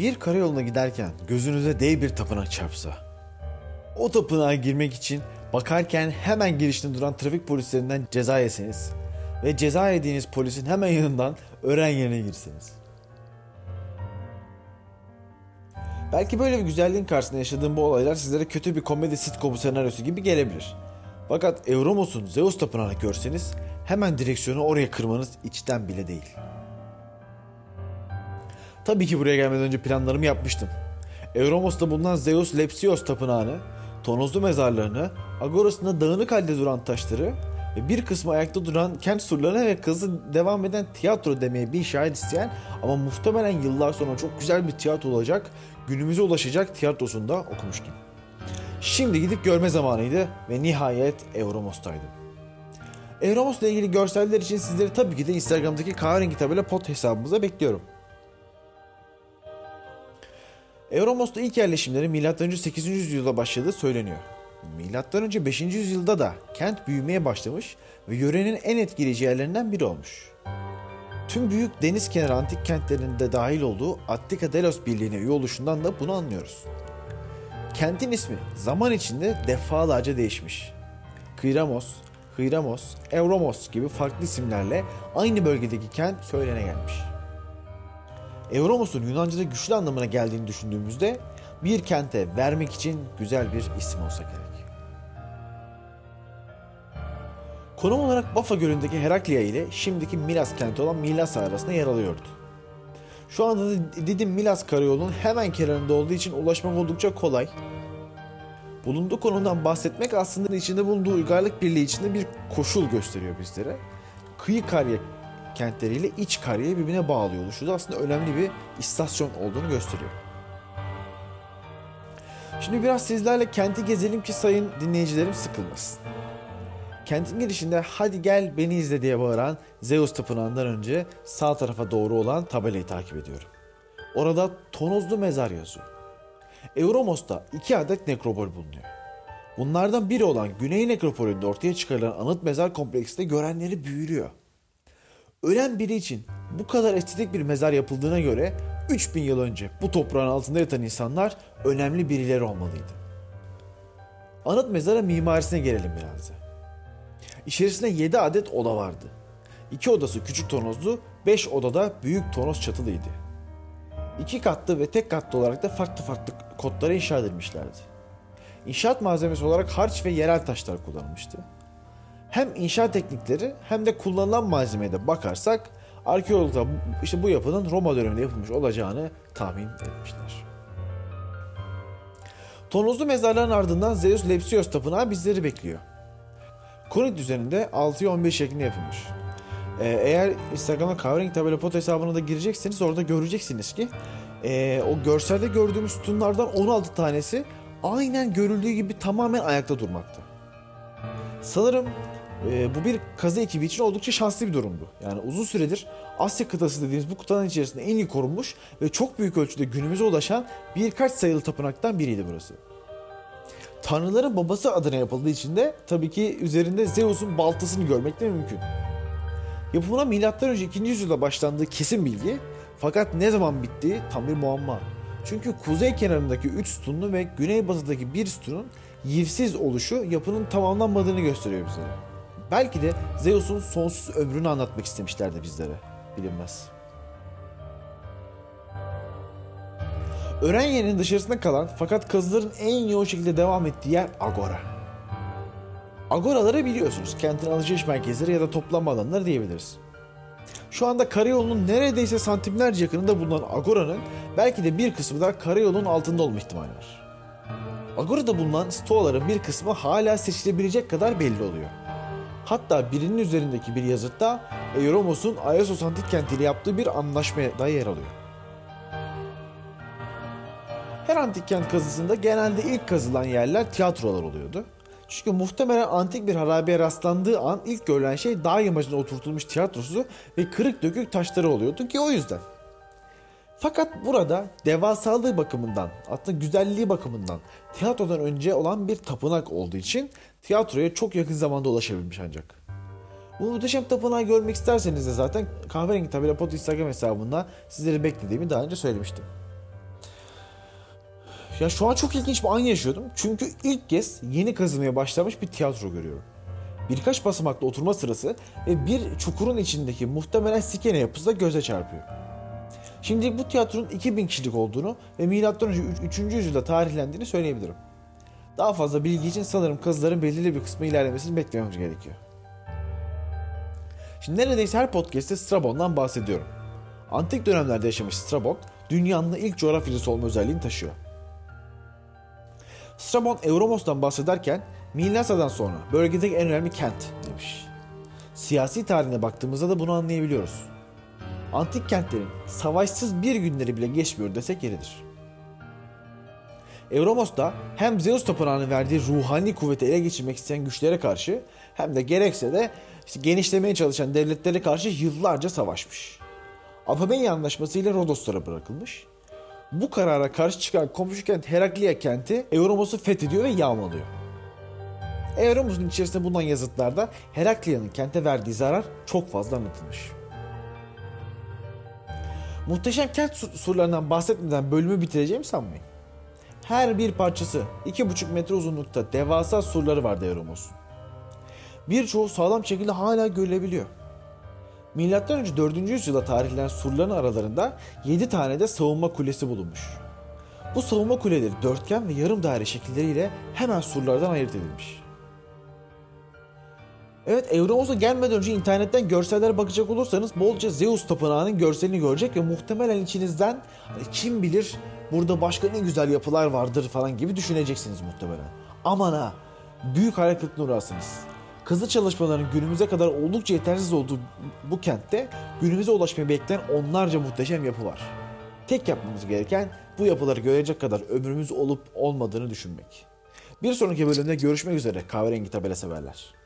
Bir karayoluna giderken gözünüze dev bir tapınak çarpsa. O tapınağa girmek için bakarken hemen girişinde duran trafik polislerinden ceza yeseniz ve ceza yediğiniz polisin hemen yanından öğren yerine girseniz. Belki böyle bir güzelliğin karşısında yaşadığım bu olaylar sizlere kötü bir komedi sitcomu senaryosu gibi gelebilir. Fakat Euromos'un Zeus tapınağını görseniz hemen direksiyonu oraya kırmanız içten bile değil. Tabii ki buraya gelmeden önce planlarımı yapmıştım. Euromos'ta bulunan Zeus Lepsios tapınağını, tonozlu mezarlarını, agorasında dağınık halde duran taşları ve bir kısmı ayakta duran kent surlarına ve kızı devam eden tiyatro demeye bir şahit isteyen ama muhtemelen yıllar sonra çok güzel bir tiyatro olacak, günümüze ulaşacak tiyatrosunda okumuştum. Şimdi gidip görme zamanıydı ve nihayet Euromos'taydım. Euromos'la ilgili görseller için sizleri tabii ki de Instagram'daki kahverengi tabela pot hesabımıza bekliyorum. Euromos'ta ilk yerleşimleri M.Ö. 8. yüzyılda başladığı söyleniyor. M.Ö. 5. yüzyılda da kent büyümeye başlamış ve yörenin en etkileyici yerlerinden biri olmuş. Tüm büyük deniz kenarı antik kentlerinin de dahil olduğu Attika Delos Birliği'ne üye oluşundan da bunu anlıyoruz. Kentin ismi zaman içinde defalarca değişmiş. Kyramos, Hyramos, Euromos gibi farklı isimlerle aynı bölgedeki kent söylene gelmiş. Euromos'un Yunanca'da güçlü anlamına geldiğini düşündüğümüzde bir kente vermek için güzel bir isim olsa gerek. Konum olarak Bafa Gölü'ndeki Heraklia ile şimdiki Milas kenti olan Milasa arasında yer alıyordu. Şu anda da Didim Milas karayolunun hemen kenarında olduğu için ulaşmak oldukça kolay. Bulunduğu konumdan bahsetmek aslında içinde bulunduğu uygarlık birliği içinde bir koşul gösteriyor bizlere. Kıyı Karya kentleriyle iç Karya'yı birbirine bağlıyor oluşu da aslında önemli bir istasyon olduğunu gösteriyor. Şimdi biraz sizlerle kenti gezelim ki sayın dinleyicilerim sıkılmasın. Kentin girişinde hadi gel beni izle diye bağıran Zeus tapınağından önce sağ tarafa doğru olan tabelayı takip ediyorum. Orada tonozlu mezar yazıyor. Euromos'ta iki adet nekropol bulunuyor. Bunlardan biri olan Güney Nekropolü'nde ortaya çıkarılan anıt mezar kompleksinde görenleri büyülüyor. Ölen biri için bu kadar estetik bir mezar yapıldığına göre 3000 yıl önce bu toprağın altında yatan insanlar önemli birileri olmalıydı. Anıt mezara mimarisine gelelim biraz da. İçerisinde 7 adet oda vardı. 2 odası küçük tonozlu, 5 odada büyük tonoz çatılıydı. İki katlı ve tek katlı olarak da farklı farklı kodlara inşa edilmişlerdi. İnşaat malzemesi olarak harç ve yerel taşlar kullanılmıştı. Hem inşaat teknikleri hem de kullanılan malzemeye de bakarsak arkeologlar işte bu yapının Roma döneminde yapılmış olacağını tahmin etmişler. Tonozlu mezarların ardından Zeus Lepsios tapınağı bizleri bekliyor. Korinth üzerinde 6'ya 15 şeklinde yapılmış. Ee, eğer Instagram'a kahverengi tabela pot hesabına da girecekseniz orada göreceksiniz ki e, o görselde gördüğümüz sütunlardan 16 tanesi aynen görüldüğü gibi tamamen ayakta durmakta. Sanırım e, bu bir kazı ekibi için oldukça şanslı bir durumdu. Yani uzun süredir Asya kıtası dediğimiz bu kıtanın içerisinde en iyi korunmuş ve çok büyük ölçüde günümüze ulaşan birkaç sayılı tapınaktan biriydi burası. Tanrıların babası adına yapıldığı için de tabii ki üzerinde Zeus'un baltasını görmek de mümkün. Yapımına M.Ö. 2. yüzyılda başlandığı kesin bilgi fakat ne zaman bittiği tam bir muamma. Çünkü kuzey kenarındaki 3 sütunlu ve güneybatıdaki bir sütunun yivsiz oluşu yapının tamamlanmadığını gösteriyor bize. Belki de Zeus'un sonsuz ömrünü anlatmak istemişlerdi bizlere. Bilinmez. Örenye'nin dışarısında kalan fakat kazıların en yoğun şekilde devam ettiği yer Agora. Agoraları biliyorsunuz. Kentin alışveriş merkezleri ya da toplanma alanları diyebiliriz. Şu anda karayolunun neredeyse santimlerce yakınında bulunan Agora'nın belki de bir kısmı da karayolunun altında olma ihtimali var. Agora'da bulunan stoğaların bir kısmı hala seçilebilecek kadar belli oluyor. Hatta birinin üzerindeki bir yazıtta Euromos'un Ayasos antik kentiyle yaptığı bir anlaşmaya da yer alıyor. Her antik kent kazısında genelde ilk kazılan yerler tiyatrolar oluyordu. Çünkü muhtemelen antik bir harabeye rastlandığı an ilk görülen şey dağ yamacına oturtulmuş tiyatrosu ve kırık dökük taşları oluyordu ki o yüzden. Fakat burada devasalığı bakımından, hatta güzelliği bakımından tiyatrodan önce olan bir tapınak olduğu için tiyatroya çok yakın zamanda ulaşabilmiş ancak. Bu muhteşem tapınağı görmek isterseniz de zaten kahverengi tabela pot Instagram hesabında sizleri beklediğimi daha önce söylemiştim. Ya şu an çok ilginç bir an yaşıyordum. Çünkü ilk kez yeni kazınmaya başlamış bir tiyatro görüyorum. Birkaç basamaklı oturma sırası ve bir çukurun içindeki muhtemelen sikene yapısı da göze çarpıyor. Şimdi bu tiyatronun 2000 kişilik olduğunu ve M.Ö. 3. yüzyılda tarihlendiğini söyleyebilirim. Daha fazla bilgi için sanırım kazıların belirli bir kısmı ilerlemesini beklememiz gerekiyor. Şimdi neredeyse her podcast'te Strabon'dan bahsediyorum. Antik dönemlerde yaşamış Strabon, dünyanın ilk coğrafyacısı olma özelliğini taşıyor. Strabon Euromos'tan bahsederken Milasa'dan sonra bölgedeki en önemli kent demiş. Siyasi tarihine baktığımızda da bunu anlayabiliyoruz. Antik kentlerin savaşsız bir günleri bile geçmiyor desek yeridir. Euromos da hem Zeus tapınağının verdiği ruhani kuvveti ele geçirmek isteyen güçlere karşı hem de gerekse de genişlemeye çalışan devletlere karşı yıllarca savaşmış. Apamenya Anlaşması ile Rodoslara bırakılmış. Bu karara karşı çıkan komşu kent Herakliya kenti Euromos'u fethediyor ve yağmalıyor. Euromos'un içerisinde bulunan yazıtlarda Herakliya'nın kente verdiği zarar çok fazla anlatılmış. Muhteşem kent surlarından bahsetmeden bölümü bitireceğimi sanmayın. Her bir parçası 2,5 metre uzunlukta devasa surları vardı Euromos'un. Birçoğu sağlam şekilde hala görülebiliyor. Milattan önce 4. yüzyılda tarihlenen surların aralarında 7 tane de savunma kulesi bulunmuş. Bu savunma kuleleri dörtgen ve yarım daire şekilleriyle hemen surlardan ayırt edilmiş. Evet Euromos'a gelmeden önce internetten görseller bakacak olursanız bolca Zeus tapınağının görselini görecek ve muhtemelen içinizden hani kim bilir burada başka ne güzel yapılar vardır falan gibi düşüneceksiniz muhtemelen. Aman ha büyük hayal kırıklığına uğrarsınız. Kazı çalışmaların günümüze kadar oldukça yetersiz olduğu bu kentte günümüze ulaşmayı bekleyen onlarca muhteşem yapı var. Tek yapmamız gereken bu yapıları görecek kadar ömrümüz olup olmadığını düşünmek. Bir sonraki bölümde görüşmek üzere kahverengi tabela severler.